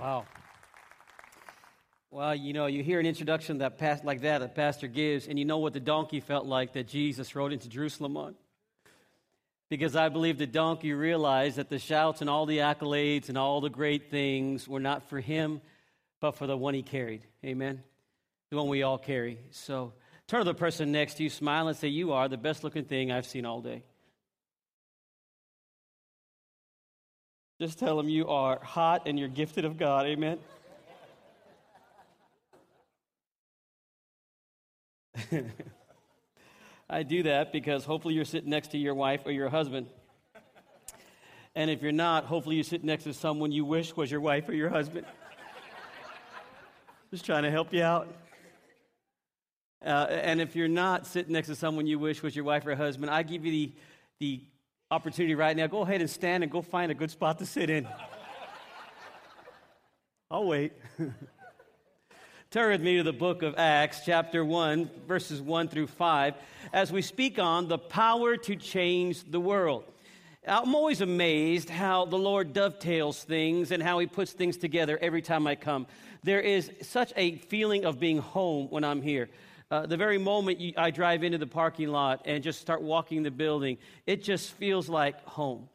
Wow. Well, you know, you hear an introduction that past, like that that pastor gives, and you know what the donkey felt like that Jesus rode into Jerusalem on. Because I believe the donkey realized that the shouts and all the accolades and all the great things were not for him, but for the one he carried. Amen. The one we all carry. So turn to the person next to you, smile, and say, You are the best looking thing I've seen all day. Just tell them you are hot and you're gifted of God. Amen. I do that because hopefully you're sitting next to your wife or your husband. And if you're not, hopefully you sit next to someone you wish was your wife or your husband. Just trying to help you out. Uh, and if you're not sitting next to someone you wish was your wife or husband, I give you the, the opportunity right now. Go ahead and stand and go find a good spot to sit in. I'll wait. Turn with me to the book of Acts, chapter 1, verses 1 through 5, as we speak on the power to change the world. I'm always amazed how the Lord dovetails things and how He puts things together every time I come. There is such a feeling of being home when I'm here. Uh, the very moment you, I drive into the parking lot and just start walking the building, it just feels like home.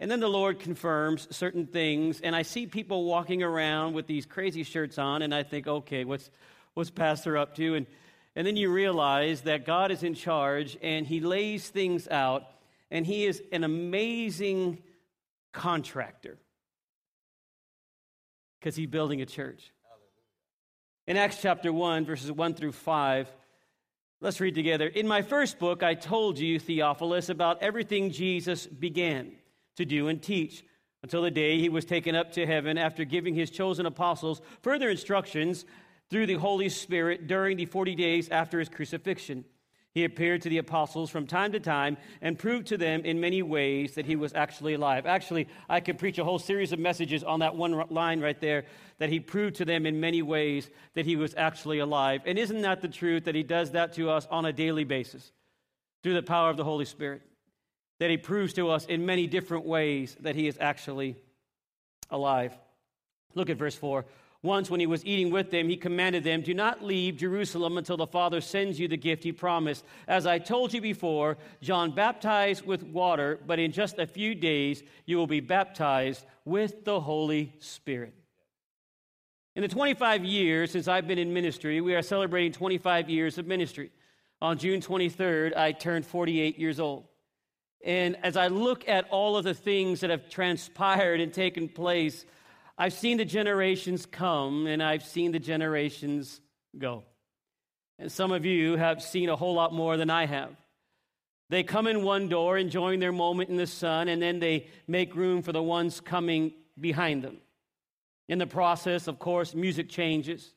And then the Lord confirms certain things, and I see people walking around with these crazy shirts on, and I think, okay, what's, what's Pastor up to? And, and then you realize that God is in charge, and He lays things out, and He is an amazing contractor because He's building a church. In Acts chapter 1, verses 1 through 5, let's read together. In my first book, I told you, Theophilus, about everything Jesus began to do and teach until the day he was taken up to heaven after giving his chosen apostles further instructions through the Holy Spirit during the 40 days after his crucifixion. He appeared to the apostles from time to time and proved to them in many ways that he was actually alive. Actually, I could preach a whole series of messages on that one line right there that he proved to them in many ways that he was actually alive. And isn't that the truth that he does that to us on a daily basis through the power of the Holy Spirit? That he proves to us in many different ways that he is actually alive. Look at verse 4. Once, when he was eating with them, he commanded them, Do not leave Jerusalem until the Father sends you the gift he promised. As I told you before, John baptized with water, but in just a few days you will be baptized with the Holy Spirit. In the 25 years since I've been in ministry, we are celebrating 25 years of ministry. On June 23rd, I turned 48 years old. And as I look at all of the things that have transpired and taken place, I've seen the generations come and I've seen the generations go. And some of you have seen a whole lot more than I have. They come in one door, enjoying their moment in the sun, and then they make room for the ones coming behind them. In the process, of course, music changes,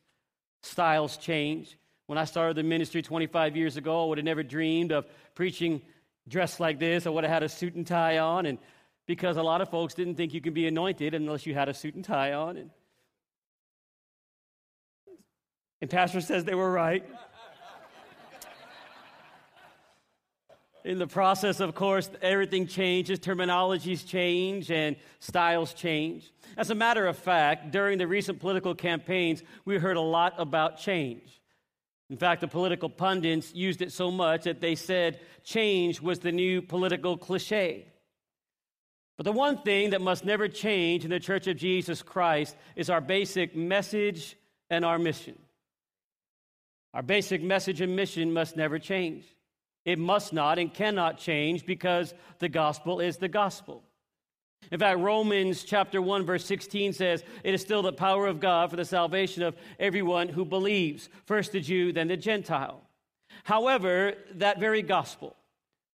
styles change. When I started the ministry 25 years ago, I would have never dreamed of preaching dressed like this. I would have had a suit and tie on. And because a lot of folks didn't think you could be anointed unless you had a suit and tie on. And, and Pastor says they were right. In the process, of course, everything changes, terminologies change, and styles change. As a matter of fact, during the recent political campaigns, we heard a lot about change. In fact, the political pundits used it so much that they said change was the new political cliche. But the one thing that must never change in the Church of Jesus Christ is our basic message and our mission. Our basic message and mission must never change. It must not and cannot change because the gospel is the gospel. In fact, Romans chapter 1 verse 16 says, "It is still the power of God for the salvation of everyone who believes, first the Jew, then the Gentile." However, that very gospel,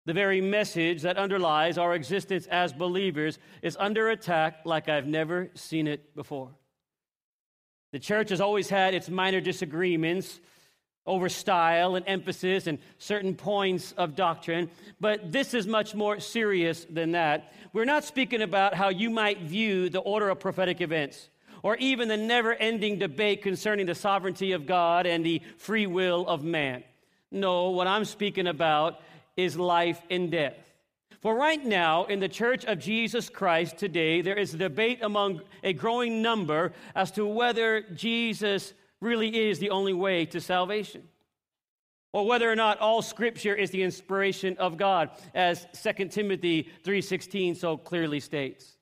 the very message that underlies our existence as believers is under attack like I've never seen it before. The church has always had its minor disagreements over style and emphasis and certain points of doctrine, but this is much more serious than that. We're not speaking about how you might view the order of prophetic events or even the never ending debate concerning the sovereignty of God and the free will of man. No, what I'm speaking about is life and death. For right now, in the Church of Jesus Christ today, there is a debate among a growing number as to whether Jesus really is the only way to salvation or whether or not all scripture is the inspiration of God as 2 Timothy 3:16 so clearly states.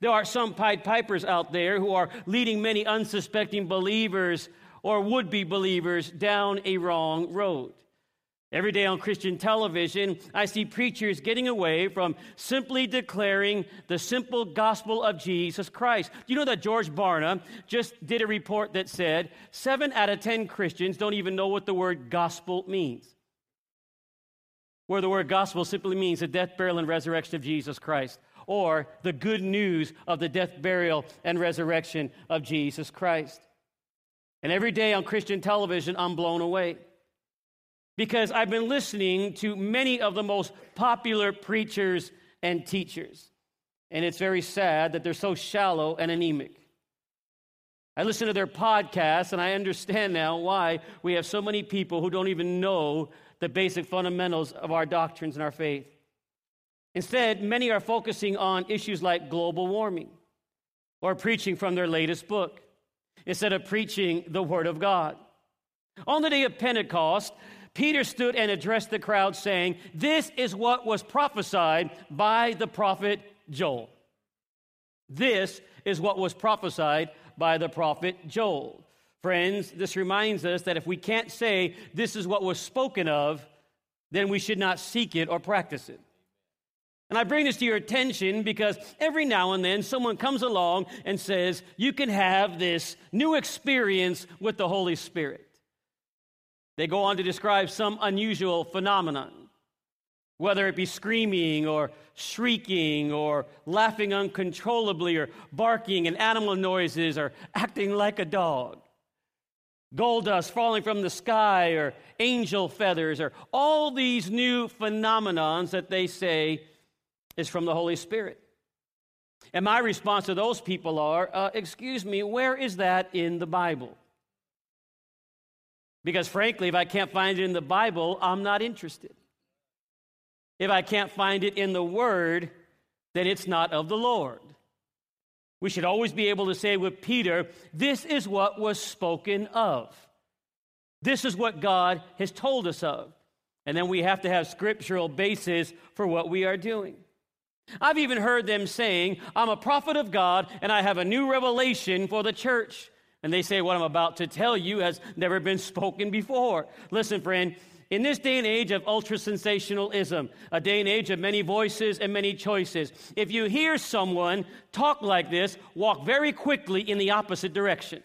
There are some Pied Pipers out there who are leading many unsuspecting believers or would be believers down a wrong road. Every day on Christian television, I see preachers getting away from simply declaring the simple gospel of Jesus Christ. Do you know that George Barna just did a report that said seven out of ten Christians don't even know what the word gospel means? Where the word gospel simply means the death, burial, and resurrection of Jesus Christ, or the good news of the death, burial, and resurrection of Jesus Christ. And every day on Christian television, I'm blown away because I've been listening to many of the most popular preachers and teachers. And it's very sad that they're so shallow and anemic. I listen to their podcasts and I understand now why we have so many people who don't even know the basic fundamentals of our doctrines and our faith. Instead, many are focusing on issues like global warming or preaching from their latest book instead of preaching the Word of God. On the day of Pentecost, Peter stood and addressed the crowd, saying, This is what was prophesied by the prophet Joel. This is what was prophesied by the prophet Joel. Friends, this reminds us that if we can't say this is what was spoken of, then we should not seek it or practice it. And I bring this to your attention because every now and then someone comes along and says, You can have this new experience with the Holy Spirit. They go on to describe some unusual phenomenon, whether it be screaming or shrieking or laughing uncontrollably or barking and animal noises or acting like a dog. Gold dust falling from the sky or angel feathers or all these new phenomenons that they say is from the Holy Spirit. And my response to those people are, uh, excuse me, where is that in the Bible? Because frankly, if I can't find it in the Bible, I'm not interested. If I can't find it in the Word, then it's not of the Lord. We should always be able to say with Peter, this is what was spoken of. This is what God has told us of. And then we have to have scriptural basis for what we are doing. I've even heard them saying, I'm a prophet of God and I have a new revelation for the church. And they say, What I'm about to tell you has never been spoken before. Listen, friend, in this day and age of ultra sensationalism, a day and age of many voices and many choices, if you hear someone talk like this, walk very quickly in the opposite direction.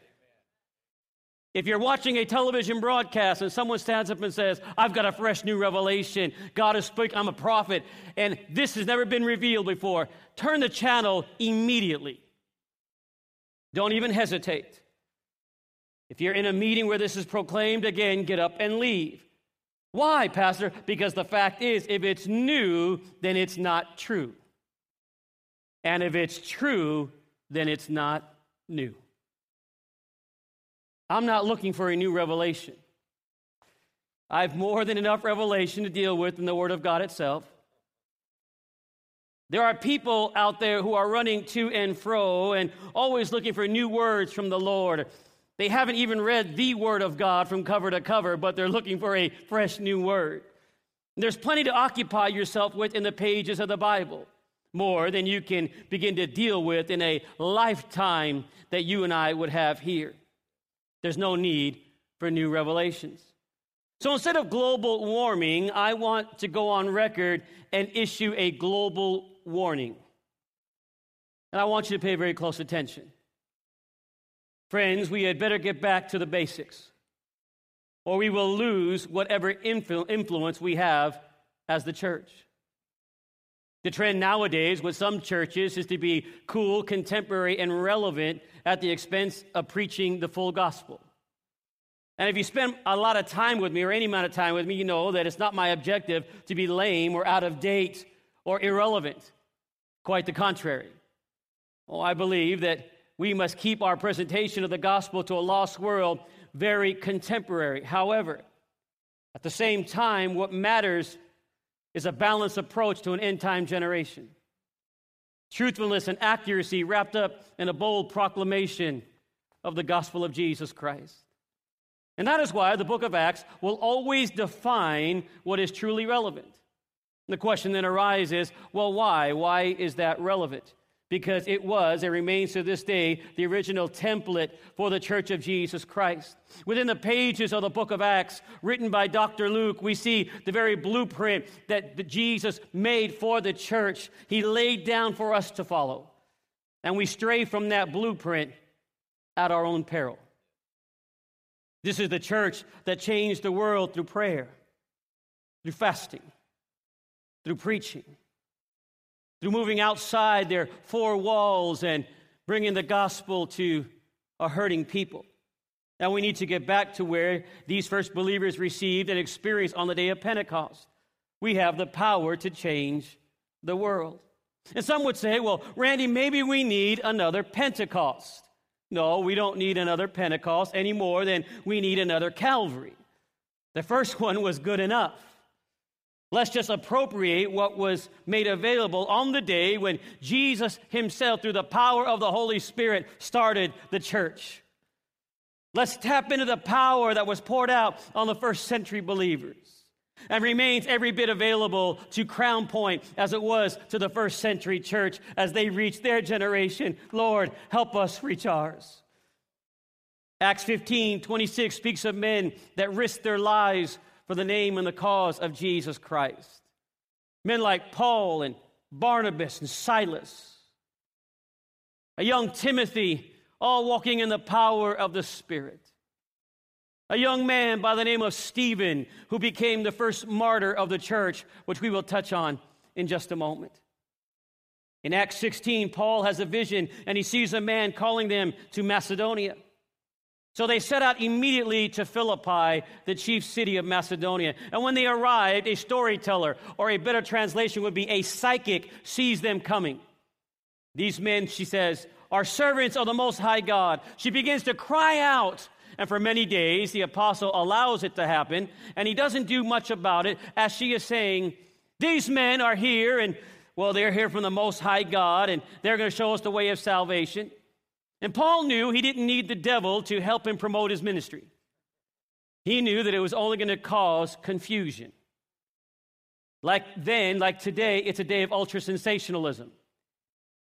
If you're watching a television broadcast and someone stands up and says, I've got a fresh new revelation, God is speaking, I'm a prophet, and this has never been revealed before, turn the channel immediately. Don't even hesitate. If you're in a meeting where this is proclaimed again, get up and leave. Why, Pastor? Because the fact is, if it's new, then it's not true. And if it's true, then it's not new. I'm not looking for a new revelation. I have more than enough revelation to deal with in the Word of God itself. There are people out there who are running to and fro and always looking for new words from the Lord. They haven't even read the Word of God from cover to cover, but they're looking for a fresh new word. There's plenty to occupy yourself with in the pages of the Bible, more than you can begin to deal with in a lifetime that you and I would have here. There's no need for new revelations. So instead of global warming, I want to go on record and issue a global warning. And I want you to pay very close attention. Friends, we had better get back to the basics, or we will lose whatever influ- influence we have as the church. The trend nowadays with some churches is to be cool, contemporary, and relevant at the expense of preaching the full gospel. And if you spend a lot of time with me or any amount of time with me, you know that it's not my objective to be lame or out of date or irrelevant. Quite the contrary. Oh, I believe that we must keep our presentation of the gospel to a lost world very contemporary. However, at the same time, what matters is a balanced approach to an end time generation. Truthfulness and accuracy wrapped up in a bold proclamation of the gospel of Jesus Christ. And that is why the book of Acts will always define what is truly relevant. The question then arises well, why? Why is that relevant? Because it was and remains to this day the original template for the church of Jesus Christ. Within the pages of the book of Acts, written by Dr. Luke, we see the very blueprint that Jesus made for the church. He laid down for us to follow. And we stray from that blueprint at our own peril. This is the church that changed the world through prayer, through fasting, through preaching, through moving outside their four walls and bringing the gospel to a hurting people. Now we need to get back to where these first believers received and experienced on the day of Pentecost. We have the power to change the world. And some would say, well, Randy, maybe we need another Pentecost. No, we don't need another Pentecost any more than we need another Calvary. The first one was good enough. Let's just appropriate what was made available on the day when Jesus himself, through the power of the Holy Spirit, started the church. Let's tap into the power that was poured out on the first century believers and remains every bit available to Crown Point as it was to the first century church as they reached their generation. Lord, help us reach ours. Acts 15 26 speaks of men that risked their lives for the name and the cause of Jesus Christ. Men like Paul and Barnabas and Silas, a young Timothy, all walking in the power of the Spirit a young man by the name of Stephen, who became the first martyr of the church, which we will touch on in just a moment. In Acts 16, Paul has a vision and he sees a man calling them to Macedonia. So they set out immediately to Philippi, the chief city of Macedonia. And when they arrived, a storyteller, or a better translation would be a psychic, sees them coming. These men, she says, are servants of the Most High God. She begins to cry out and for many days, the apostle allows it to happen, and he doesn't do much about it as she is saying, These men are here, and well, they're here from the Most High God, and they're going to show us the way of salvation. And Paul knew he didn't need the devil to help him promote his ministry. He knew that it was only going to cause confusion. Like then, like today, it's a day of ultra sensationalism.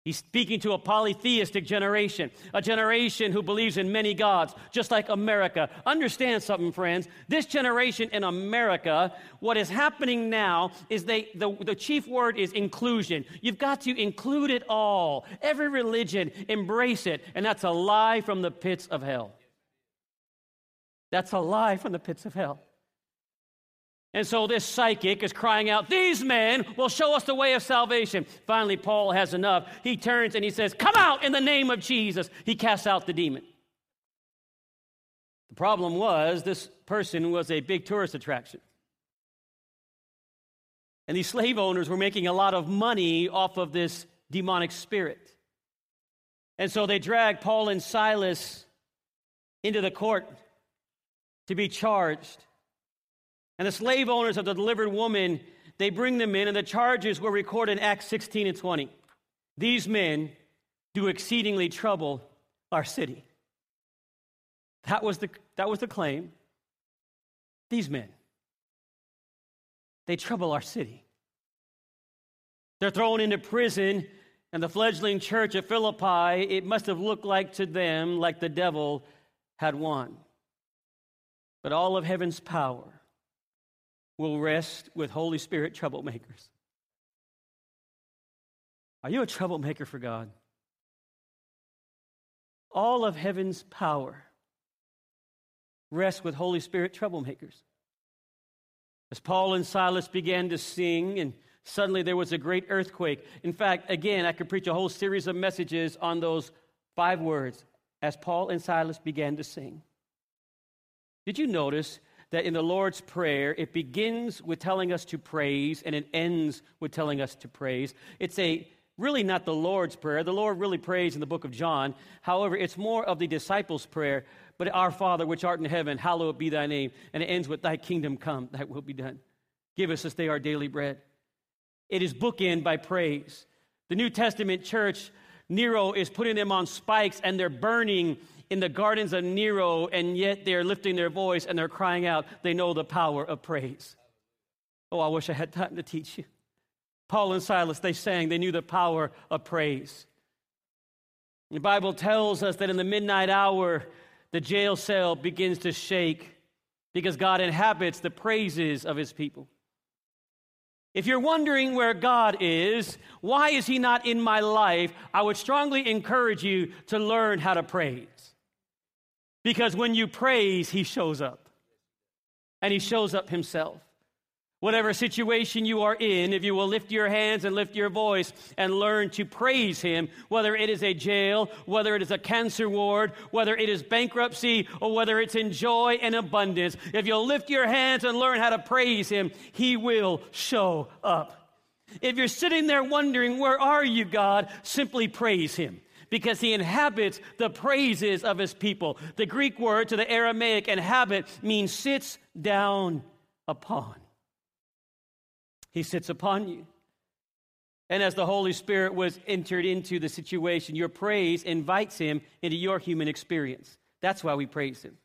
He's speaking to a polytheistic generation, a generation who believes in many gods, just like America. Understand something, friends. This generation in America, what is happening now is they, the, the chief word is inclusion. You've got to include it all. Every religion, embrace it. And that's a lie from the pits of hell. That's a lie from the pits of hell. And so this psychic is crying out, These men will show us the way of salvation. Finally, Paul has enough. He turns and he says, Come out in the name of Jesus. He casts out the demon. The problem was, this person was a big tourist attraction. And these slave owners were making a lot of money off of this demonic spirit. And so they dragged Paul and Silas into the court to be charged. And the slave owners of the delivered woman, they bring them in, and the charges were recorded in Acts 16 and 20. These men do exceedingly trouble our city. That was the, that was the claim. These men, they trouble our city. They're thrown into prison, and the fledgling church of Philippi, it must have looked like to them like the devil had won. But all of heaven's power will rest with Holy Spirit troublemakers. Are you a troublemaker for God? All of heaven's power rests with Holy Spirit troublemakers. As Paul and Silas began to sing, and suddenly there was a great earthquake. In fact, again, I could preach a whole series of messages on those five words as Paul and Silas began to sing. Did you notice that in the Lord's Prayer, it begins with telling us to praise and it ends with telling us to praise. It's a really not the Lord's Prayer. The Lord really prays in the book of John. However, it's more of the disciples' prayer. But our Father, which art in heaven, hallowed be thy name. And it ends with thy kingdom come, thy will be done. Give us this day our daily bread. It is bookend by praise. The New Testament church, Nero is putting them on spikes and they're burning in the gardens of Nero, and yet they're lifting their voice and they're crying out. They know the power of praise. Oh, I wish I had time to teach you. Paul and Silas, they sang, they knew the power of praise. The Bible tells us that in the midnight hour, the jail cell begins to shake because God inhabits the praises of his people. If you're wondering where God is, why is he not in my life? I would strongly encourage you to learn how to praise. Because when you praise, he shows up. And he shows up himself. Whatever situation you are in, if you will lift your hands and lift your voice and learn to praise Him, whether it is a jail, whether it is a cancer ward, whether it is bankruptcy, or whether it's in joy and abundance, if you'll lift your hands and learn how to praise Him, He will show up. If you're sitting there wondering, Where are you, God? simply praise Him because he inhabits the praises of his people. The Greek word to the Aramaic inhabit means sits down upon. He sits upon you. And as the Holy Spirit was entered into the situation, your praise invites him into your human experience. That's why we praise him.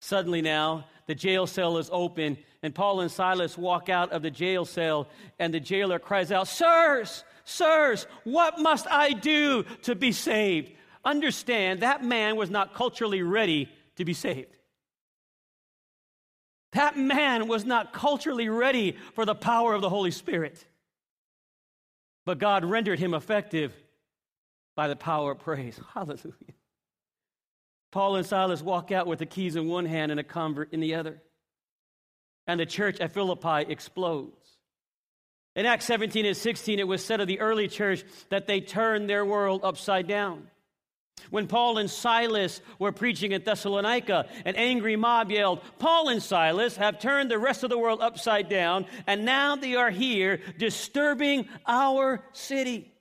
Suddenly, now, the jail cell is open, and Paul and Silas walk out of the jail cell, and the jailer cries out, Sirs, sirs, what must I do to be saved? Understand, that man was not culturally ready to be saved. That man was not culturally ready for the power of the Holy Spirit. But God rendered him effective by the power of praise. Hallelujah. Paul and Silas walk out with the keys in one hand and a convert in the other. And the church at Philippi explodes. In Acts 17 and 16, it was said of the early church that they turned their world upside down. When Paul and Silas were preaching at Thessalonica, an angry mob yelled, Paul and Silas have turned the rest of the world upside down, and now they are here disturbing our city.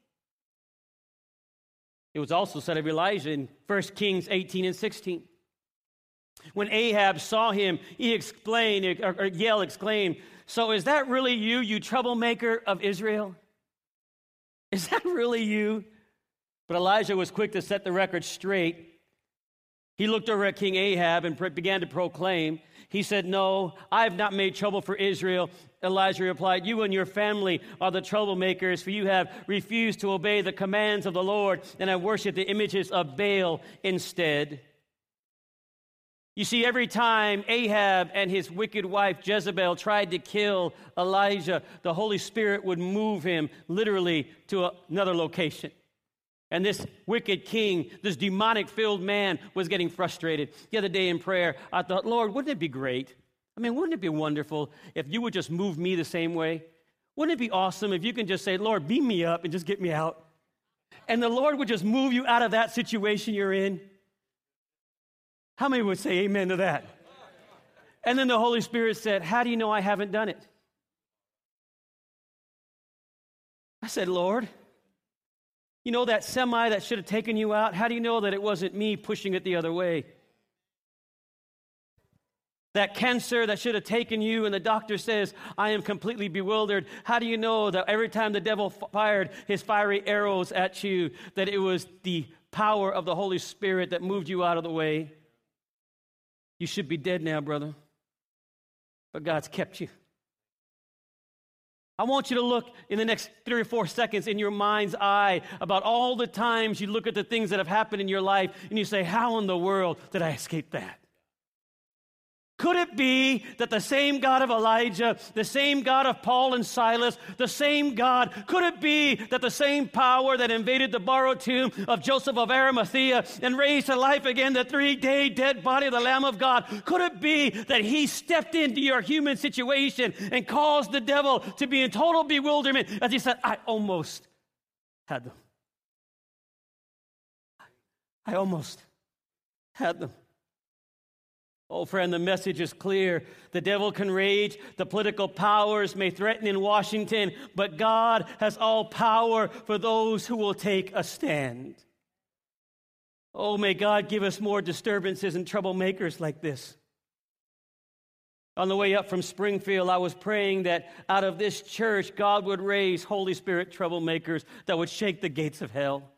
It was also said of Elijah in 1 Kings 18 and 16. When Ahab saw him, he explained, or, or yelled, exclaimed, So is that really you, you troublemaker of Israel? Is that really you? But Elijah was quick to set the record straight. He looked over at King Ahab and began to proclaim. He said, No, I have not made trouble for Israel. Elijah replied, You and your family are the troublemakers, for you have refused to obey the commands of the Lord and have worshiped the images of Baal instead. You see, every time Ahab and his wicked wife Jezebel tried to kill Elijah, the Holy Spirit would move him literally to another location. And this wicked king, this demonic filled man, was getting frustrated. The other day in prayer, I thought, Lord, wouldn't it be great? I mean, wouldn't it be wonderful if you would just move me the same way? Wouldn't it be awesome if you can just say, Lord, beam me up and just get me out? And the Lord would just move you out of that situation you're in. How many would say amen to that? And then the Holy Spirit said, How do you know I haven't done it? I said, Lord, you know that semi that should have taken you out? How do you know that it wasn't me pushing it the other way? That cancer that should have taken you, and the doctor says, I am completely bewildered. How do you know that every time the devil fired his fiery arrows at you, that it was the power of the Holy Spirit that moved you out of the way? You should be dead now, brother. But God's kept you. I want you to look in the next three or four seconds in your mind's eye about all the times you look at the things that have happened in your life and you say, How in the world did I escape that? Could it be that the same God of Elijah, the same God of Paul and Silas, the same God, could it be that the same power that invaded the borrowed tomb of Joseph of Arimathea and raised to life again the three day dead body of the Lamb of God, could it be that he stepped into your human situation and caused the devil to be in total bewilderment as he said, I almost had them. I almost had them. Oh, friend, the message is clear. The devil can rage, the political powers may threaten in Washington, but God has all power for those who will take a stand. Oh, may God give us more disturbances and troublemakers like this. On the way up from Springfield, I was praying that out of this church, God would raise Holy Spirit troublemakers that would shake the gates of hell.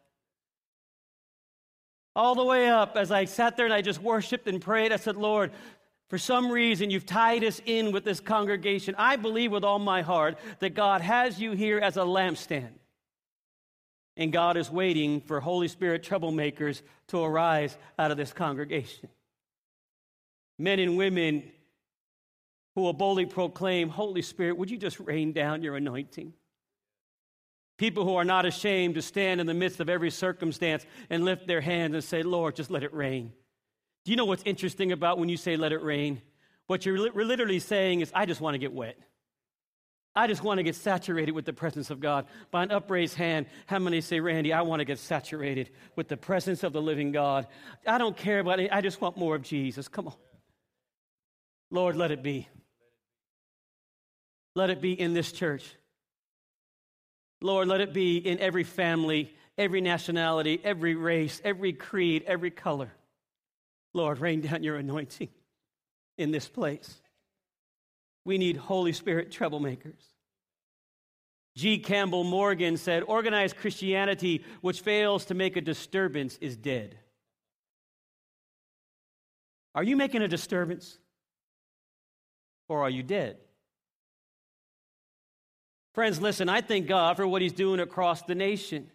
All the way up, as I sat there and I just worshiped and prayed, I said, Lord, for some reason, you've tied us in with this congregation. I believe with all my heart that God has you here as a lampstand. And God is waiting for Holy Spirit troublemakers to arise out of this congregation. Men and women who will boldly proclaim, Holy Spirit, would you just rain down your anointing? People who are not ashamed to stand in the midst of every circumstance and lift their hands and say, Lord, just let it rain. Do you know what's interesting about when you say let it rain? What you're literally saying is, I just want to get wet. I just want to get saturated with the presence of God. By an upraised hand, how many say, Randy, I want to get saturated with the presence of the living God? I don't care about it. I just want more of Jesus. Come on. Lord, let it be. Let it be in this church. Lord, let it be in every family, every nationality, every race, every creed, every color. Lord, rain down your anointing in this place. We need Holy Spirit troublemakers. G. Campbell Morgan said organized Christianity, which fails to make a disturbance, is dead. Are you making a disturbance? Or are you dead? Friends, listen, I thank God for what He's doing across the nation.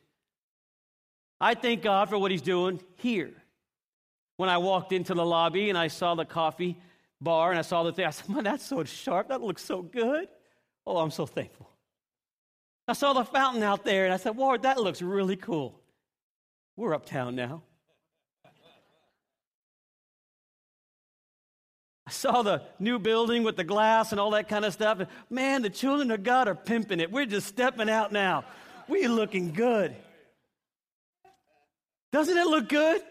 I thank God for what He's doing here. When I walked into the lobby and I saw the coffee bar and I saw the thing, I said, Man, that's so sharp. That looks so good. Oh, I'm so thankful. I saw the fountain out there and I said, Lord, that looks really cool. We're uptown now. Saw the new building with the glass and all that kind of stuff. Man, the children of God are pimping it. We're just stepping out now. We're looking good. Doesn't it look good?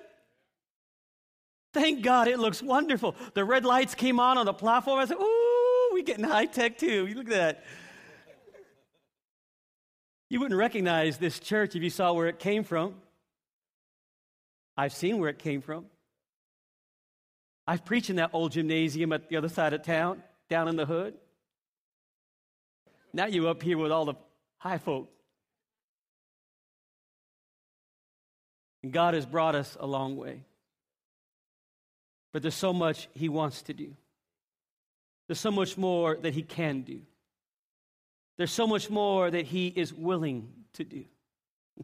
Thank God it looks wonderful. The red lights came on on the platform. I said, Ooh, we getting high tech too. You look at that. You wouldn't recognize this church if you saw where it came from. I've seen where it came from. I've preached in that old gymnasium at the other side of town, down in the hood. Now you're up here with all the high folk. And God has brought us a long way. But there's so much He wants to do. There's so much more that He can do. There's so much more that He is willing to do.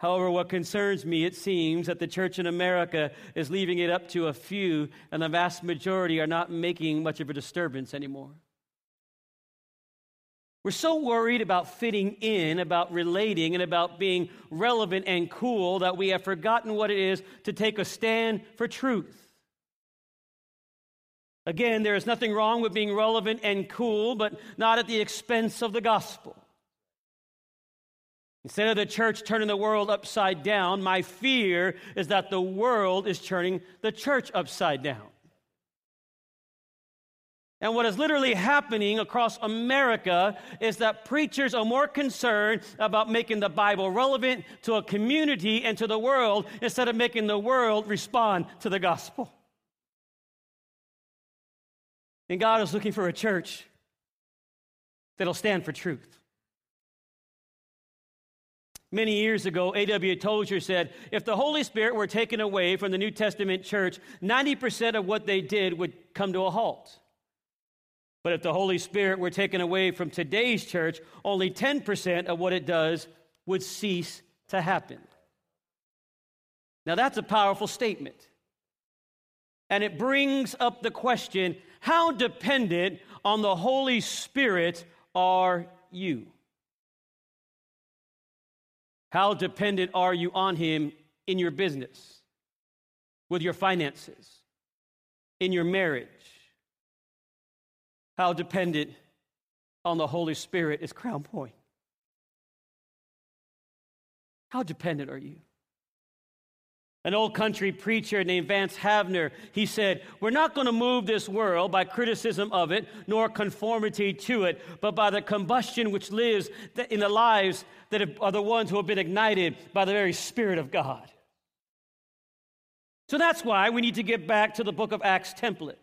However, what concerns me, it seems that the church in America is leaving it up to a few, and the vast majority are not making much of a disturbance anymore. We're so worried about fitting in, about relating, and about being relevant and cool that we have forgotten what it is to take a stand for truth. Again, there is nothing wrong with being relevant and cool, but not at the expense of the gospel. Instead of the church turning the world upside down, my fear is that the world is turning the church upside down. And what is literally happening across America is that preachers are more concerned about making the Bible relevant to a community and to the world instead of making the world respond to the gospel. And God is looking for a church that'll stand for truth. Many years ago, A.W. Tozer said if the Holy Spirit were taken away from the New Testament church, 90% of what they did would come to a halt. But if the Holy Spirit were taken away from today's church, only 10% of what it does would cease to happen. Now, that's a powerful statement. And it brings up the question how dependent on the Holy Spirit are you? How dependent are you on Him in your business, with your finances, in your marriage? How dependent on the Holy Spirit is Crown Point? How dependent are you? An old country preacher named Vance Havner, he said, We're not going to move this world by criticism of it, nor conformity to it, but by the combustion which lives in the lives that are the ones who have been ignited by the very Spirit of God. So that's why we need to get back to the book of Acts template.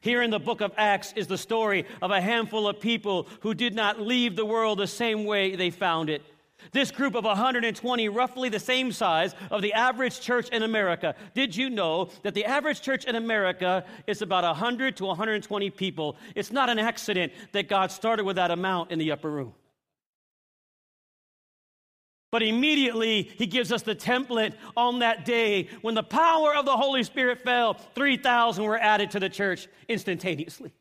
Here in the book of Acts is the story of a handful of people who did not leave the world the same way they found it. This group of 120, roughly the same size of the average church in America. Did you know that the average church in America is about 100 to 120 people? It's not an accident that God started with that amount in the upper room. But immediately he gives us the template on that day when the power of the Holy Spirit fell, 3,000 were added to the church instantaneously.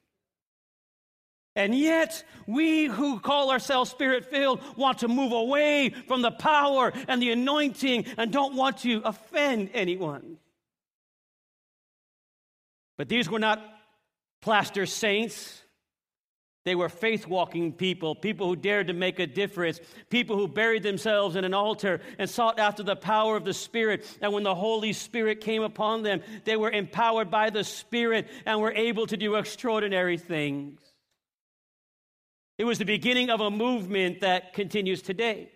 And yet, we who call ourselves spirit filled want to move away from the power and the anointing and don't want to offend anyone. But these were not plaster saints. They were faith walking people, people who dared to make a difference, people who buried themselves in an altar and sought after the power of the Spirit. And when the Holy Spirit came upon them, they were empowered by the Spirit and were able to do extraordinary things. It was the beginning of a movement that continues today.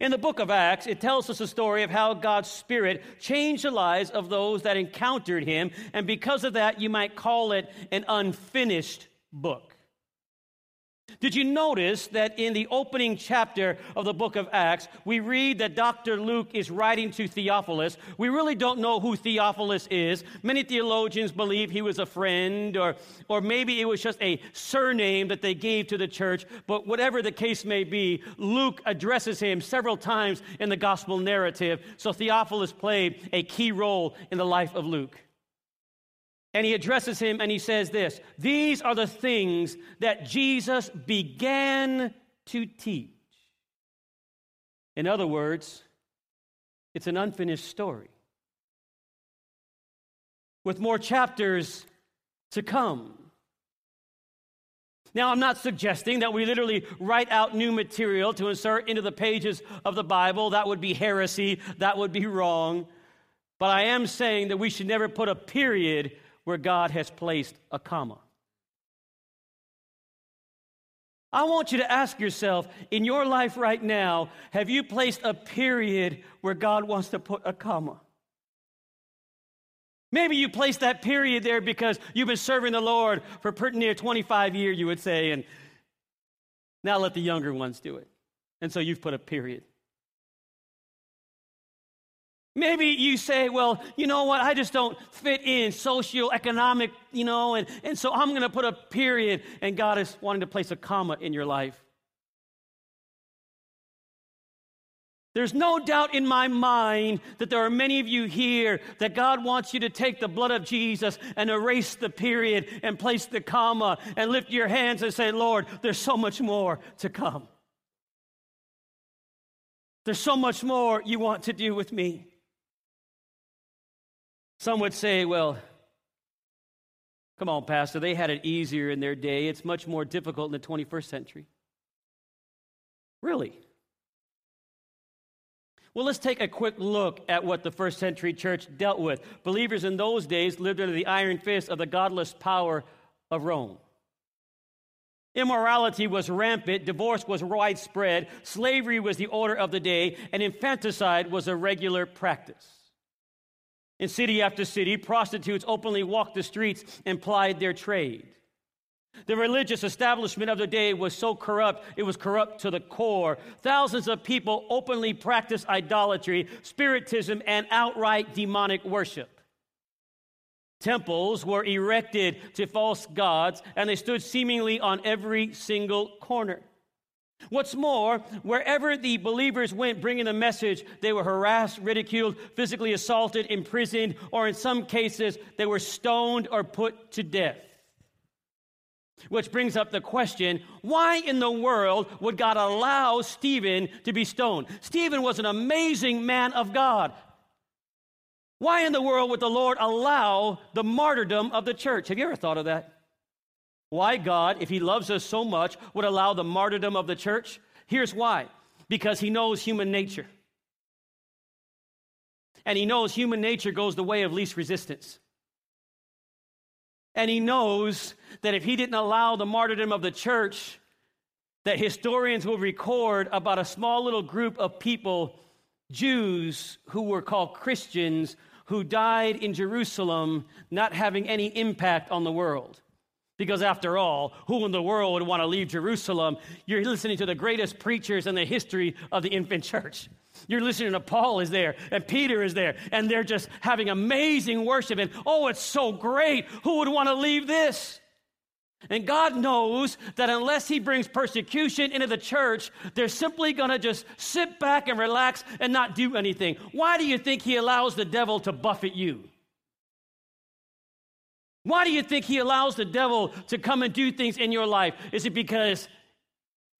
In the book of Acts, it tells us a story of how God's Spirit changed the lives of those that encountered Him, and because of that, you might call it an unfinished book. Did you notice that in the opening chapter of the book of Acts, we read that Dr. Luke is writing to Theophilus? We really don't know who Theophilus is. Many theologians believe he was a friend, or, or maybe it was just a surname that they gave to the church. But whatever the case may be, Luke addresses him several times in the gospel narrative. So Theophilus played a key role in the life of Luke. And he addresses him and he says this These are the things that Jesus began to teach. In other words, it's an unfinished story with more chapters to come. Now, I'm not suggesting that we literally write out new material to insert into the pages of the Bible. That would be heresy, that would be wrong. But I am saying that we should never put a period where God has placed a comma. I want you to ask yourself in your life right now, have you placed a period where God wants to put a comma? Maybe you placed that period there because you've been serving the Lord for pretty near 25 years, you would say, and now let the younger ones do it. And so you've put a period. Maybe you say, well, you know what, I just don't fit in socioeconomic, you know, and, and so I'm going to put a period, and God is wanting to place a comma in your life. There's no doubt in my mind that there are many of you here that God wants you to take the blood of Jesus and erase the period and place the comma and lift your hands and say, Lord, there's so much more to come. There's so much more you want to do with me. Some would say, well, come on, Pastor, they had it easier in their day. It's much more difficult in the 21st century. Really? Well, let's take a quick look at what the first century church dealt with. Believers in those days lived under the iron fist of the godless power of Rome. Immorality was rampant, divorce was widespread, slavery was the order of the day, and infanticide was a regular practice. In city after city, prostitutes openly walked the streets and plied their trade. The religious establishment of the day was so corrupt, it was corrupt to the core. Thousands of people openly practiced idolatry, spiritism, and outright demonic worship. Temples were erected to false gods, and they stood seemingly on every single corner. What's more, wherever the believers went bringing the message, they were harassed, ridiculed, physically assaulted, imprisoned, or in some cases, they were stoned or put to death. Which brings up the question why in the world would God allow Stephen to be stoned? Stephen was an amazing man of God. Why in the world would the Lord allow the martyrdom of the church? Have you ever thought of that? Why God, if He loves us so much, would allow the martyrdom of the church? Here's why because He knows human nature. And He knows human nature goes the way of least resistance. And He knows that if He didn't allow the martyrdom of the church, that historians will record about a small little group of people, Jews who were called Christians, who died in Jerusalem, not having any impact on the world. Because after all, who in the world would want to leave Jerusalem? You're listening to the greatest preachers in the history of the infant church. You're listening to Paul is there and Peter is there, and they're just having amazing worship. And oh, it's so great. Who would want to leave this? And God knows that unless He brings persecution into the church, they're simply going to just sit back and relax and not do anything. Why do you think He allows the devil to buffet you? Why do you think He allows the devil to come and do things in your life? Is it because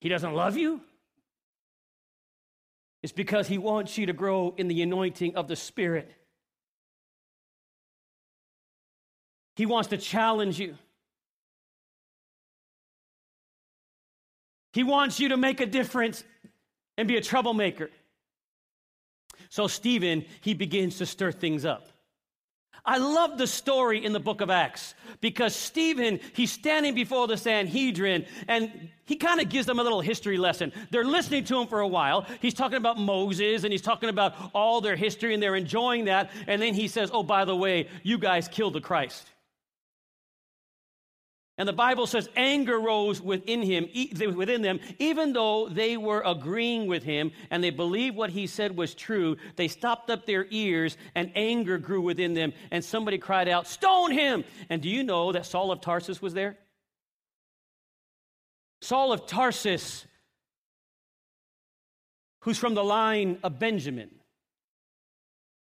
He doesn't love you? It's because He wants you to grow in the anointing of the Spirit. He wants to challenge you. He wants you to make a difference and be a troublemaker. So, Stephen, he begins to stir things up. I love the story in the book of Acts because Stephen, he's standing before the Sanhedrin and he kind of gives them a little history lesson. They're listening to him for a while. He's talking about Moses and he's talking about all their history and they're enjoying that. And then he says, Oh, by the way, you guys killed the Christ. And the Bible says anger rose within him, within them, even though they were agreeing with him and they believed what he said was true. They stopped up their ears and anger grew within them. And somebody cried out, "Stone him!" And do you know that Saul of Tarsus was there? Saul of Tarsus, who's from the line of Benjamin.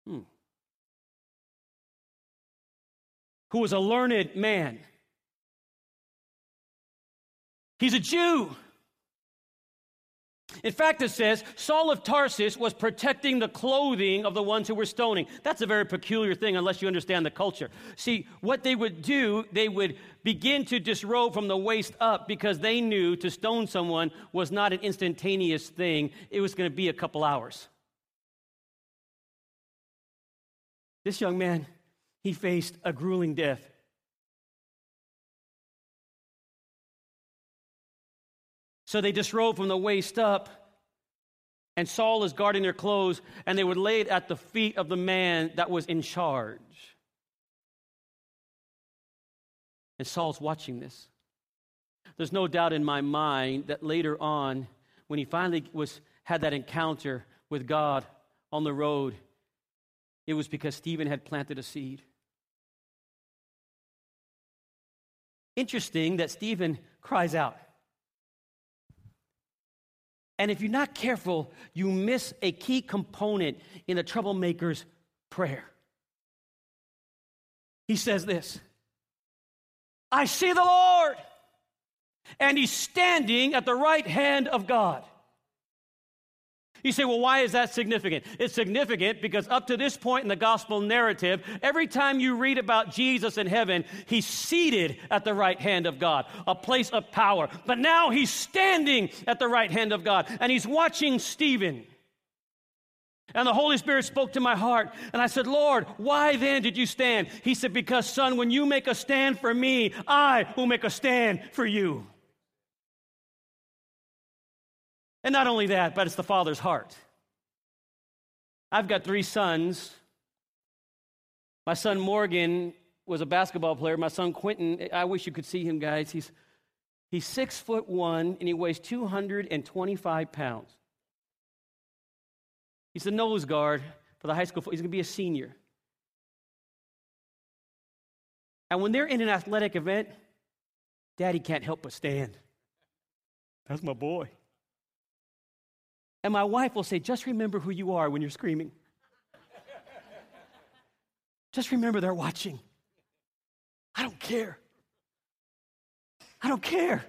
Hmm. Who was a learned man He's a Jew. In fact, it says Saul of Tarsus was protecting the clothing of the ones who were stoning. That's a very peculiar thing unless you understand the culture. See, what they would do, they would begin to disrobe from the waist up because they knew to stone someone was not an instantaneous thing, it was going to be a couple hours. This young man, he faced a grueling death. So they disrobe from the waist up, and Saul is guarding their clothes, and they would lay it at the feet of the man that was in charge. And Saul's watching this. There's no doubt in my mind that later on, when he finally was, had that encounter with God on the road, it was because Stephen had planted a seed. Interesting that Stephen cries out. And if you're not careful, you miss a key component in the troublemaker's prayer. He says this I see the Lord, and he's standing at the right hand of God. You say, well, why is that significant? It's significant because up to this point in the gospel narrative, every time you read about Jesus in heaven, he's seated at the right hand of God, a place of power. But now he's standing at the right hand of God and he's watching Stephen. And the Holy Spirit spoke to my heart, and I said, Lord, why then did you stand? He said, Because, son, when you make a stand for me, I will make a stand for you. And not only that, but it's the Father's heart. I've got three sons. My son Morgan was a basketball player. My son Quentin, I wish you could see him, guys. He's, he's six foot one and he weighs 225 pounds. He's the nose guard for the high school. He's going to be a senior. And when they're in an athletic event, daddy can't help but stand. That's my boy. And my wife will say, just remember who you are when you're screaming. just remember they're watching. I don't care. I don't care.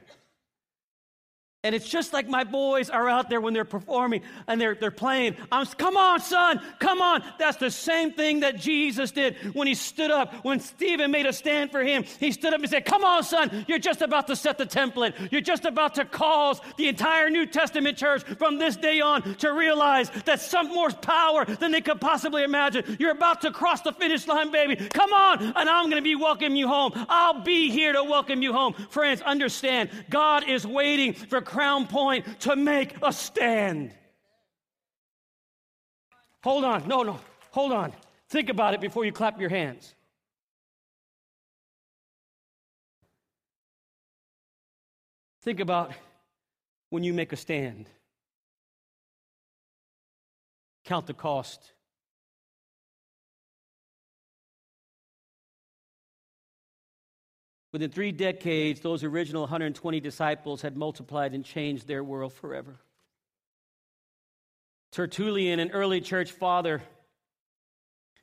And it's just like my boys are out there when they're performing and they're, they're playing. I'm, come on, son, come on. That's the same thing that Jesus did when he stood up. When Stephen made a stand for him, he stood up and said, Come on, son, you're just about to set the template. You're just about to cause the entire New Testament church from this day on to realize that some more power than they could possibly imagine. You're about to cross the finish line, baby. Come on, and I'm going to be welcoming you home. I'll be here to welcome you home. Friends, understand, God is waiting for Crown Point to make a stand. Hold on. No, no. Hold on. Think about it before you clap your hands. Think about when you make a stand. Count the cost. Within three decades, those original 120 disciples had multiplied and changed their world forever. Tertullian, an early church father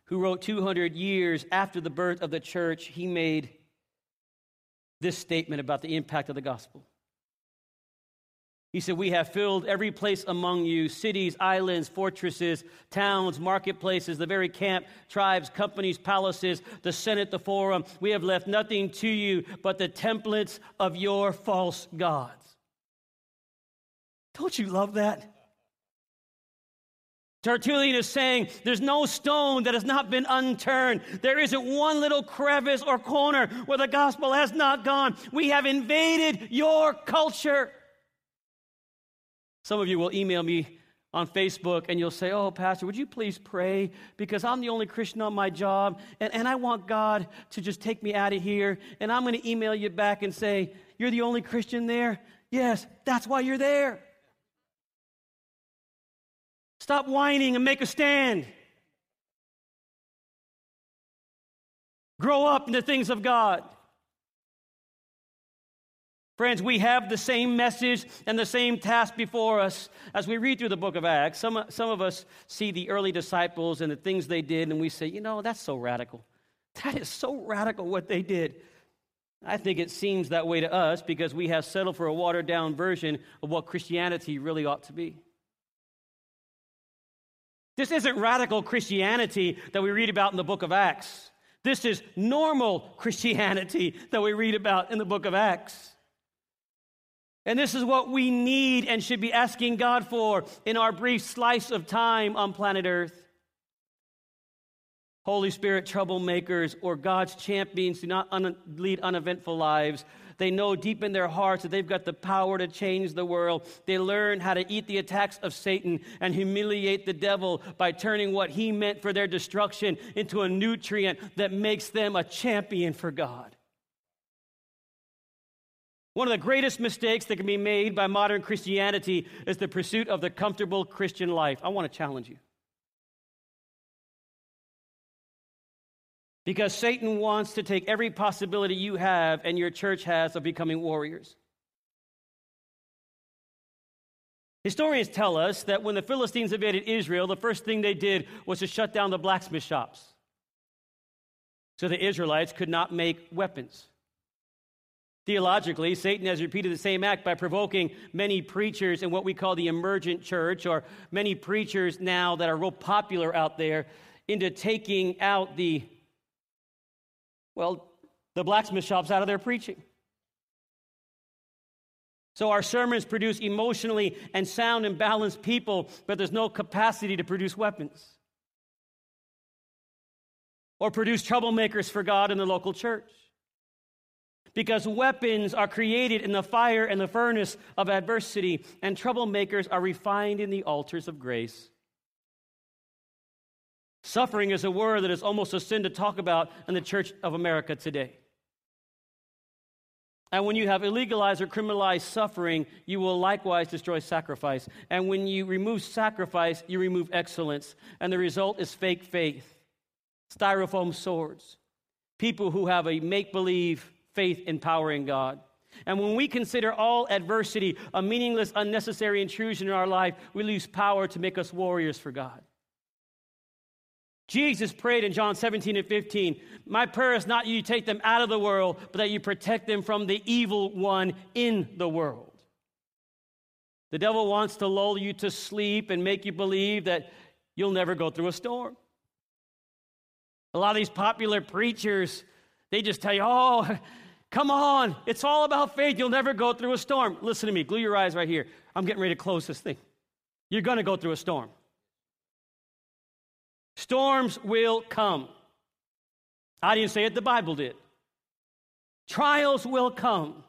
who wrote 200 years after the birth of the church, he made this statement about the impact of the gospel. He said, We have filled every place among you cities, islands, fortresses, towns, marketplaces, the very camp, tribes, companies, palaces, the Senate, the forum. We have left nothing to you but the templates of your false gods. Don't you love that? Tertullian is saying there's no stone that has not been unturned. There isn't one little crevice or corner where the gospel has not gone. We have invaded your culture. Some of you will email me on Facebook and you'll say, Oh, Pastor, would you please pray? Because I'm the only Christian on my job and, and I want God to just take me out of here. And I'm going to email you back and say, You're the only Christian there? Yes, that's why you're there. Stop whining and make a stand. Grow up in the things of God. Friends, we have the same message and the same task before us as we read through the book of Acts. Some, some of us see the early disciples and the things they did, and we say, you know, that's so radical. That is so radical what they did. I think it seems that way to us because we have settled for a watered down version of what Christianity really ought to be. This isn't radical Christianity that we read about in the book of Acts. This is normal Christianity that we read about in the book of Acts. And this is what we need and should be asking God for in our brief slice of time on planet Earth. Holy Spirit troublemakers or God's champions do not un- lead uneventful lives. They know deep in their hearts that they've got the power to change the world. They learn how to eat the attacks of Satan and humiliate the devil by turning what he meant for their destruction into a nutrient that makes them a champion for God. One of the greatest mistakes that can be made by modern Christianity is the pursuit of the comfortable Christian life. I want to challenge you. Because Satan wants to take every possibility you have and your church has of becoming warriors. Historians tell us that when the Philistines invaded Israel, the first thing they did was to shut down the blacksmith shops so the Israelites could not make weapons. Theologically, Satan has repeated the same act by provoking many preachers in what we call the emergent church, or many preachers now that are real popular out there, into taking out the, well, the blacksmith shops out of their preaching. So our sermons produce emotionally and sound and balanced people, but there's no capacity to produce weapons or produce troublemakers for God in the local church because weapons are created in the fire and the furnace of adversity, and troublemakers are refined in the altars of grace. Suffering is a word that is almost a sin to talk about in the Church of America today. And when you have illegalized or criminalized suffering, you will likewise destroy sacrifice. And when you remove sacrifice, you remove excellence. And the result is fake faith, styrofoam swords, people who have a make believe faith empowering God. And when we consider all adversity a meaningless, unnecessary intrusion in our life, we lose power to make us warriors for God. Jesus prayed in John 17 and 15, My prayer is not you take them out of the world, but that you protect them from the evil one in the world. The devil wants to lull you to sleep and make you believe that you'll never go through a storm. A lot of these popular preachers, they just tell you, oh, Come on, it's all about faith. You'll never go through a storm. Listen to me, glue your eyes right here. I'm getting ready to close this thing. You're going to go through a storm. Storms will come. I didn't say it, the Bible did. Trials will come.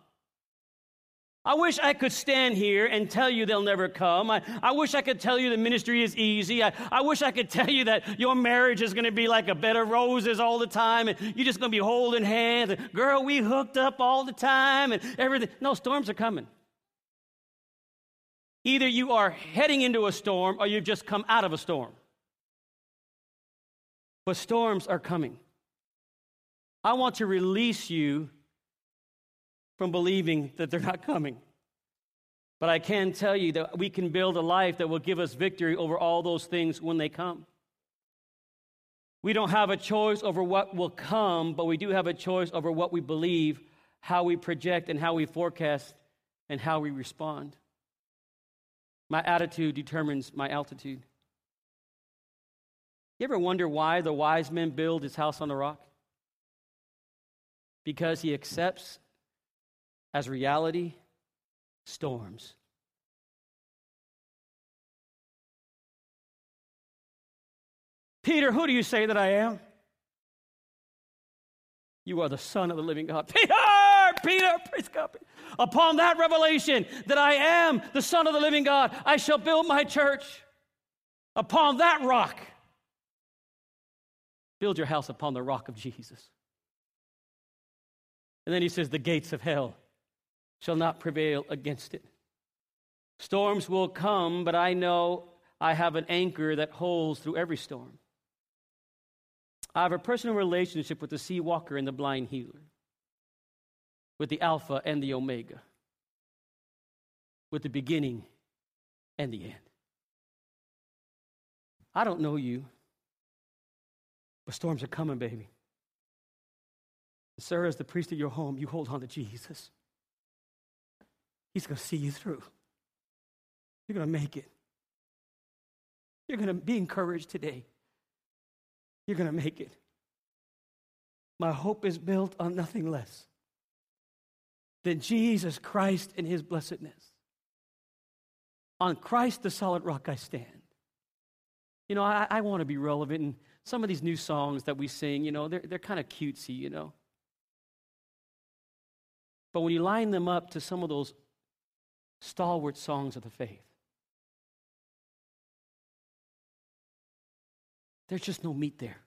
I wish I could stand here and tell you they'll never come. I, I wish I could tell you the ministry is easy. I, I wish I could tell you that your marriage is going to be like a bed of roses all the time and you're just going to be holding hands. And, Girl, we hooked up all the time and everything. No, storms are coming. Either you are heading into a storm or you've just come out of a storm. But storms are coming. I want to release you from believing that they're not coming. But I can tell you that we can build a life that will give us victory over all those things when they come. We don't have a choice over what will come, but we do have a choice over what we believe, how we project, and how we forecast, and how we respond. My attitude determines my altitude. You ever wonder why the wise men build his house on the rock? Because he accepts as reality storms. Peter, who do you say that I am? You are the Son of the living God. Peter, Peter, praise God. Upon that revelation that I am the Son of the living God, I shall build my church upon that rock. Build your house upon the rock of Jesus. And then he says, The gates of hell shall not prevail against it. Storms will come, but I know I have an anchor that holds through every storm. I have a personal relationship with the sea walker and the blind healer, with the Alpha and the Omega, with the beginning and the end. I don't know you, but storms are coming, baby. Sir, as the priest of your home, you hold on to Jesus. He's going to see you through. You're going to make it. You're going to be encouraged today. You're going to make it. My hope is built on nothing less than Jesus Christ and his blessedness. On Christ, the solid rock, I stand. You know, I, I want to be relevant, and some of these new songs that we sing, you know, they're, they're kind of cutesy, you know. But when you line them up to some of those stalwart songs of the faith, there's just no meat there.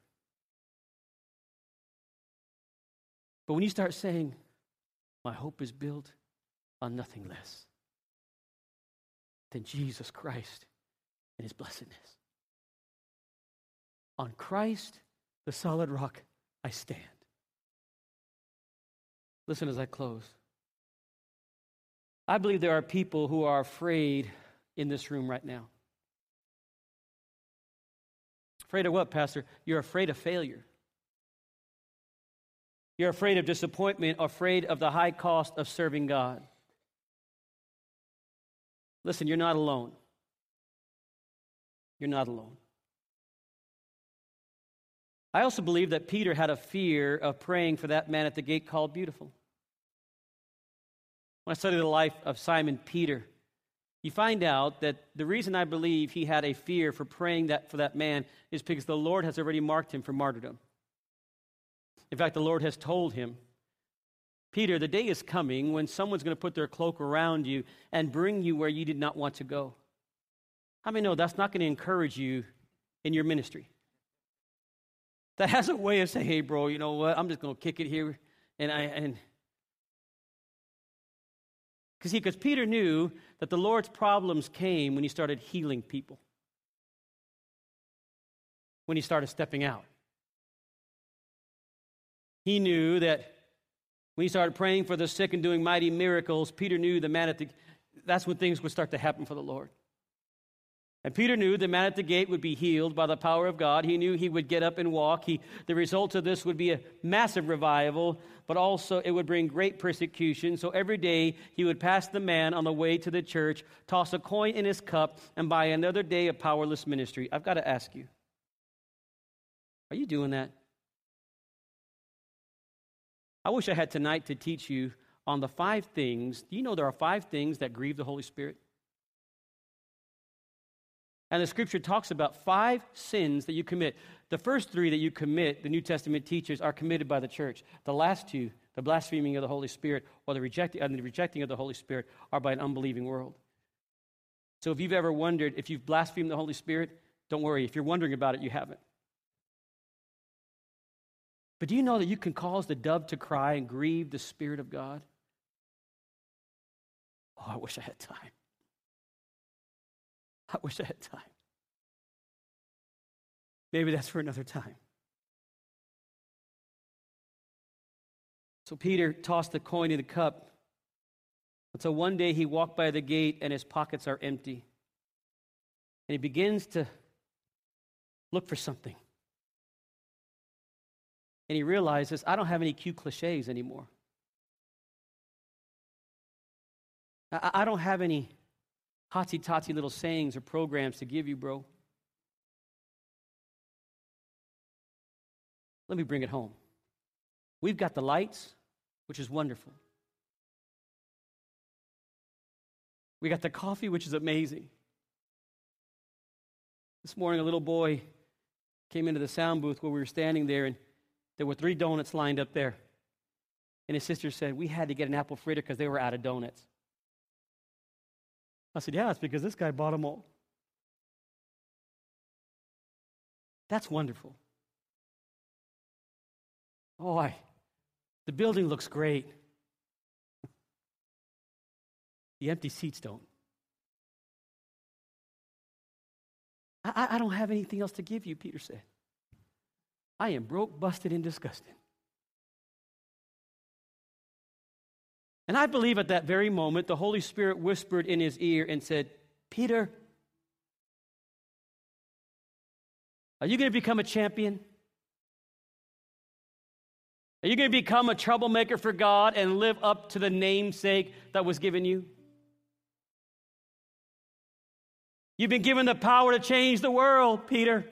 But when you start saying, My hope is built on nothing less than Jesus Christ and his blessedness. On Christ, the solid rock, I stand. Listen as I close. I believe there are people who are afraid in this room right now. Afraid of what, Pastor? You're afraid of failure. You're afraid of disappointment, afraid of the high cost of serving God. Listen, you're not alone. You're not alone. I also believe that Peter had a fear of praying for that man at the gate called Beautiful. When I study the life of Simon Peter, you find out that the reason I believe he had a fear for praying that for that man is because the Lord has already marked him for martyrdom. In fact, the Lord has told him, Peter, the day is coming when someone's going to put their cloak around you and bring you where you did not want to go. How many know that's not going to encourage you in your ministry? That has a way of saying, hey, bro, you know what? I'm just going to kick it here. And, I, and because see, because Peter knew that the Lord's problems came when he started healing people, when he started stepping out. He knew that when he started praying for the sick and doing mighty miracles, Peter knew the man at the that's when things would start to happen for the Lord. And Peter knew the man at the gate would be healed by the power of God. He knew he would get up and walk. He, the result of this would be a massive revival, but also it would bring great persecution. So every day he would pass the man on the way to the church, toss a coin in his cup, and buy another day of powerless ministry. I've got to ask you are you doing that? I wish I had tonight to teach you on the five things. Do you know there are five things that grieve the Holy Spirit? And the scripture talks about five sins that you commit. The first three that you commit, the New Testament teaches, are committed by the church. The last two, The blaspheming of the Holy Spirit or the rejecting, and the rejecting of the Holy Spirit are by an unbelieving world. So if you've ever wondered if you've blasphemed the Holy Spirit, don't worry. If you're wondering about it, you haven't. But do you know that you can cause the dove to cry and grieve the Spirit of God? Oh, I wish I had time. I wish I had time. Maybe that's for another time. So Peter tossed the coin in the cup until one day he walked by the gate and his pockets are empty. And he begins to look for something. And he realizes, I don't have any cute cliches anymore. I, I don't have any hotsy totsy little sayings or programs to give you, bro. Let me bring it home. We've got the lights, which is wonderful. We got the coffee, which is amazing. This morning, a little boy came into the sound booth where we were standing there, and there were three donuts lined up there. And his sister said, We had to get an apple fritter because they were out of donuts. I said, Yeah, it's because this guy bought them all. That's wonderful. Oh, I, the building looks great. The empty seats don't. I, I don't have anything else to give you, Peter said. I am broke, busted, and disgusted. And I believe at that very moment, the Holy Spirit whispered in his ear and said, Peter, are you going to become a champion? Are you going to become a troublemaker for God and live up to the namesake that was given you? You've been given the power to change the world, Peter.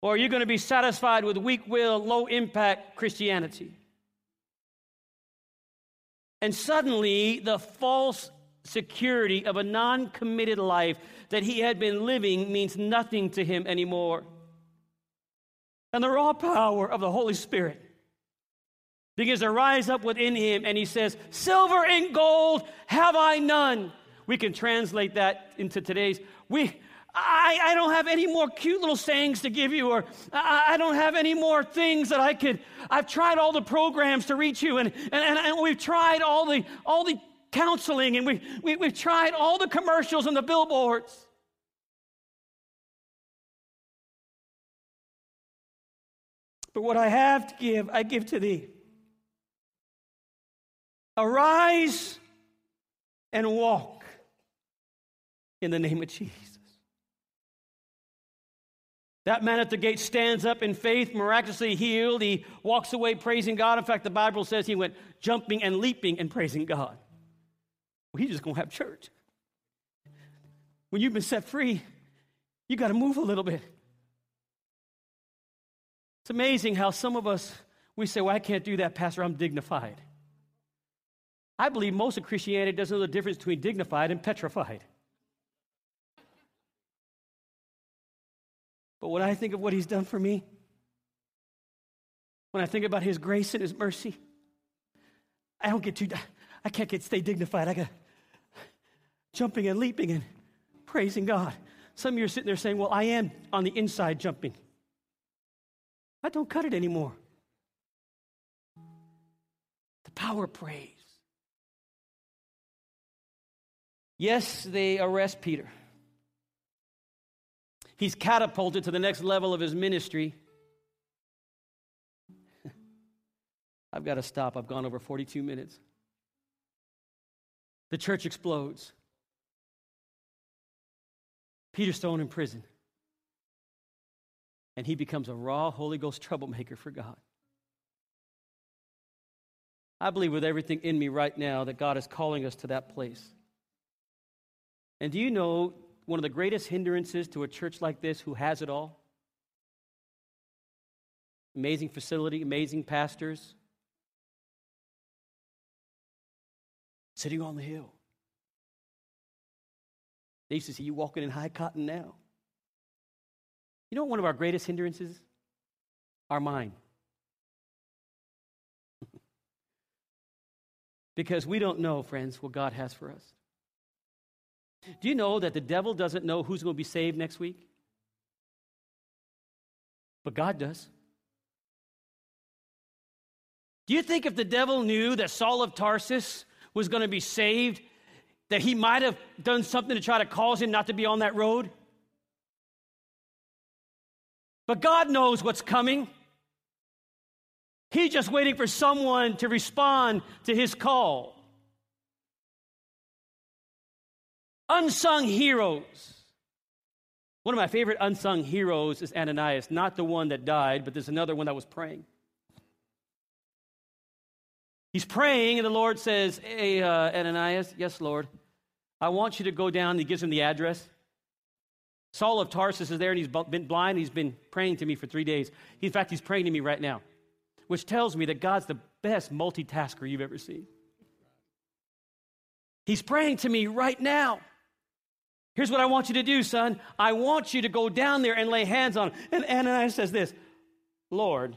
Or are you going to be satisfied with weak will, low impact Christianity? And suddenly, the false security of a non committed life that he had been living means nothing to him anymore. And the raw power of the Holy Spirit begins to rise up within him, and he says, Silver and gold have I none. We can translate that into today's. We, I, I don't have any more cute little sayings to give you, or I, I, don't have any more things that I could. I've tried all the programs to reach you, and, and, and, and we've tried all the, all the counseling, and we, we, we've tried all the commercials and the billboards. But what I have to give, I give to thee. Arise and walk in the name of Jesus. That man at the gate stands up in faith, miraculously healed. He walks away praising God. In fact, the Bible says he went jumping and leaping and praising God. Well, he's just going to have church. When you've been set free, you got to move a little bit. It's amazing how some of us, we say, Well, I can't do that, Pastor. I'm dignified. I believe most of Christianity doesn't know the difference between dignified and petrified. But when I think of what he's done for me, when I think about his grace and his mercy, I don't get too, I can't get stay dignified. I got jumping and leaping and praising God. Some of you are sitting there saying, Well, I am on the inside jumping. I don't cut it anymore. The power of praise. Yes, they arrest Peter. He's catapulted to the next level of his ministry. I've got to stop. I've gone over 42 minutes. The church explodes. Peter Stone in prison. And he becomes a raw Holy Ghost troublemaker for God. I believe with everything in me right now that God is calling us to that place. And do you know one of the greatest hindrances to a church like this who has it all? Amazing facility, amazing pastors. Sitting on the hill. They used to see you walking in high cotton now. You know one of our greatest hindrances? Our mind. Because we don't know, friends, what God has for us. Do you know that the devil doesn't know who's going to be saved next week? But God does. Do you think if the devil knew that Saul of Tarsus was going to be saved, that he might have done something to try to cause him not to be on that road? But God knows what's coming. He's just waiting for someone to respond to his call. Unsung heroes. One of my favorite unsung heroes is Ananias, not the one that died, but there's another one that was praying. He's praying, and the Lord says, Hey, uh, Ananias, yes, Lord, I want you to go down. He gives him the address. Saul of Tarsus is there, and he's been blind. He's been praying to me for three days. in fact, he's praying to me right now, which tells me that God's the best multitasker you've ever seen. He's praying to me right now. Here's what I want you to do, son. I want you to go down there and lay hands on him. And Ananias says this Lord,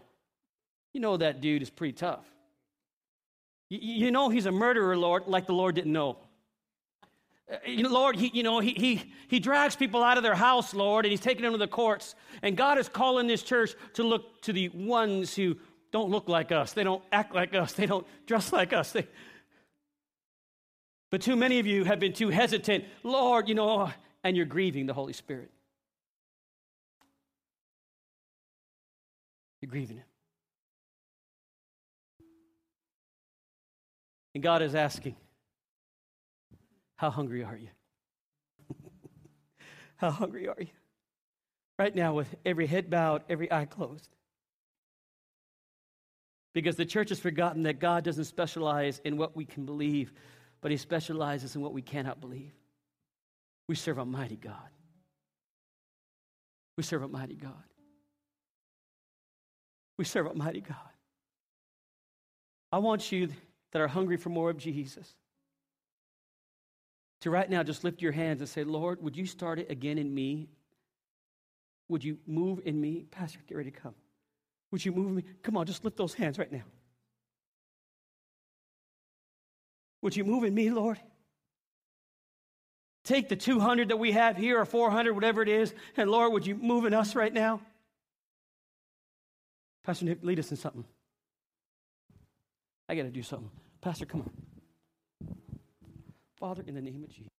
you know that dude is pretty tough. You know he's a murderer, Lord, like the Lord didn't know. Uh, know, Lord, he, you know, he, he, he drags people out of their house, Lord, and he's taking them to the courts. And God is calling this church to look to the ones who don't look like us. They don't act like us. They don't dress like us. They... But too many of you have been too hesitant. Lord, you know, and you're grieving the Holy Spirit. You're grieving Him. And God is asking, How hungry are you? How hungry are you? Right now, with every head bowed, every eye closed. Because the church has forgotten that God doesn't specialize in what we can believe, but He specializes in what we cannot believe. We serve a mighty God. We serve a mighty God. We serve a mighty God. I want you that are hungry for more of Jesus. To right now just lift your hands and say, Lord, would you start it again in me? Would you move in me? Pastor, get ready to come. Would you move me? Come on, just lift those hands right now. Would you move in me, Lord? Take the 200 that we have here or 400, whatever it is, and Lord, would you move in us right now? Pastor Nick, lead us in something. I got to do something. Pastor, come on. Father, in the name of Jesus.